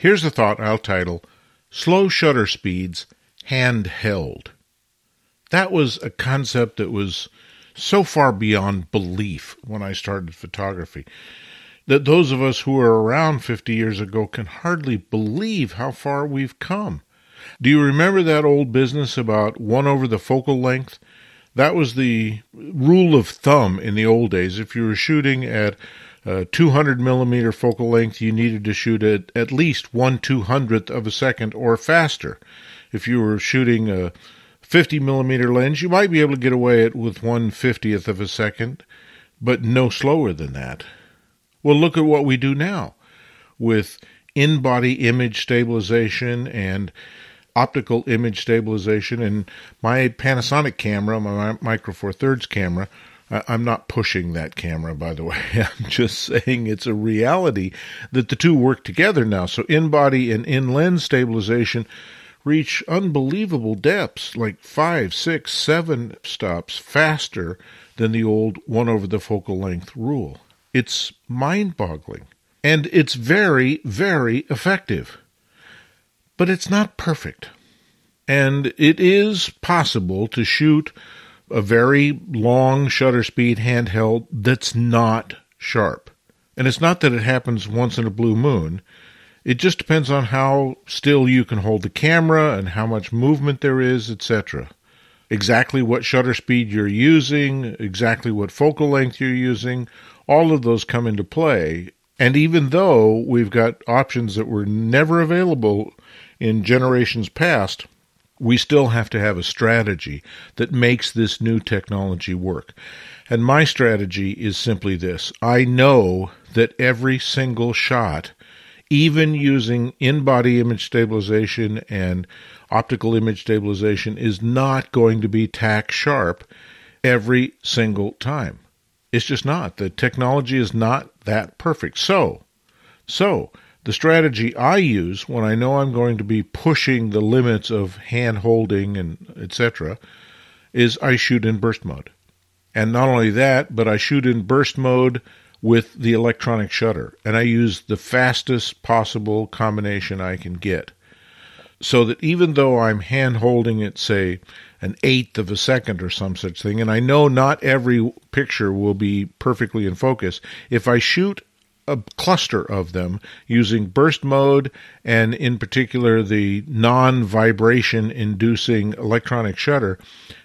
Here's a thought I'll title Slow Shutter Speeds Handheld. That was a concept that was so far beyond belief when I started photography that those of us who were around 50 years ago can hardly believe how far we've come. Do you remember that old business about one over the focal length? That was the rule of thumb in the old days. If you were shooting at uh, 200 millimeter focal length, you needed to shoot at at least one two hundredth of a second or faster. If you were shooting a 50 millimeter lens, you might be able to get away it with one fiftieth of a second, but no slower than that. Well, look at what we do now with in body image stabilization and optical image stabilization. And my Panasonic camera, my Micro Four Thirds camera, I'm not pushing that camera, by the way. I'm just saying it's a reality that the two work together now. So in body and in lens stabilization reach unbelievable depths, like five, six, seven stops faster than the old one over the focal length rule. It's mind boggling. And it's very, very effective. But it's not perfect. And it is possible to shoot a very long shutter speed handheld that's not sharp. And it's not that it happens once in a blue moon. It just depends on how still you can hold the camera and how much movement there is, etc. Exactly what shutter speed you're using, exactly what focal length you're using, all of those come into play. And even though we've got options that were never available in generations past, we still have to have a strategy that makes this new technology work. And my strategy is simply this I know that every single shot, even using in body image stabilization and optical image stabilization, is not going to be tack sharp every single time. It's just not. The technology is not that perfect. So, so the strategy I use when I know I'm going to be pushing the limits of hand holding and etc. is I shoot in burst mode. And not only that, but I shoot in burst mode with the electronic shutter and I use the fastest possible combination I can get. So that even though I'm hand holding it, say, an eighth of a second or some such thing. And I know not every picture will be perfectly in focus. If I shoot a cluster of them using burst mode and in particular the non vibration inducing electronic shutter,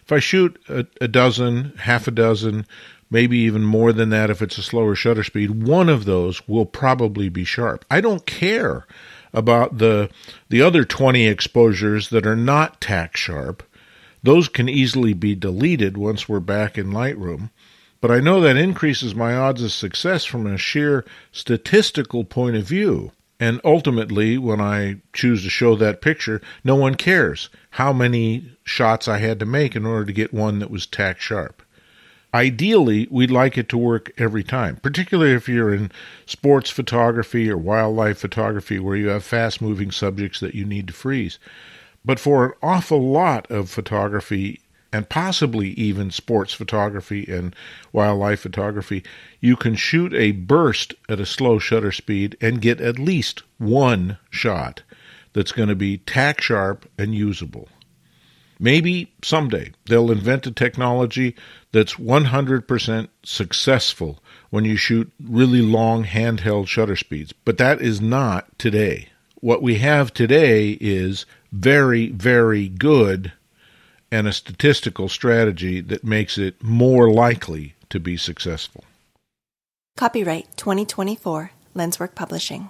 if I shoot a, a, dozen, half a dozen, maybe even more than that if it's a slower shutter speed, one of those will probably be sharp. I don't care about the the other 20 exposures that are not tack sharp. Those can easily be deleted once we're back in Lightroom, but I know that increases my odds of success from a sheer statistical point of view. And ultimately, when I choose to show that picture, no one cares how many shots I had to make in order to get one that was tack sharp. Ideally, we'd like it to work every time, particularly if you're in sports photography or wildlife photography where you have fast moving subjects that you need to freeze. But for an awful lot of photography, and possibly even sports photography and wildlife photography, you can shoot a burst at a slow shutter speed and get at least one shot that's going to be tack sharp and usable. Maybe someday they'll invent a technology that's 100% successful when you shoot really long handheld shutter speeds, but that is not today. What we have today is very, very good and a statistical strategy that makes it more likely to be successful. Copyright 2024 LensWork Publishing.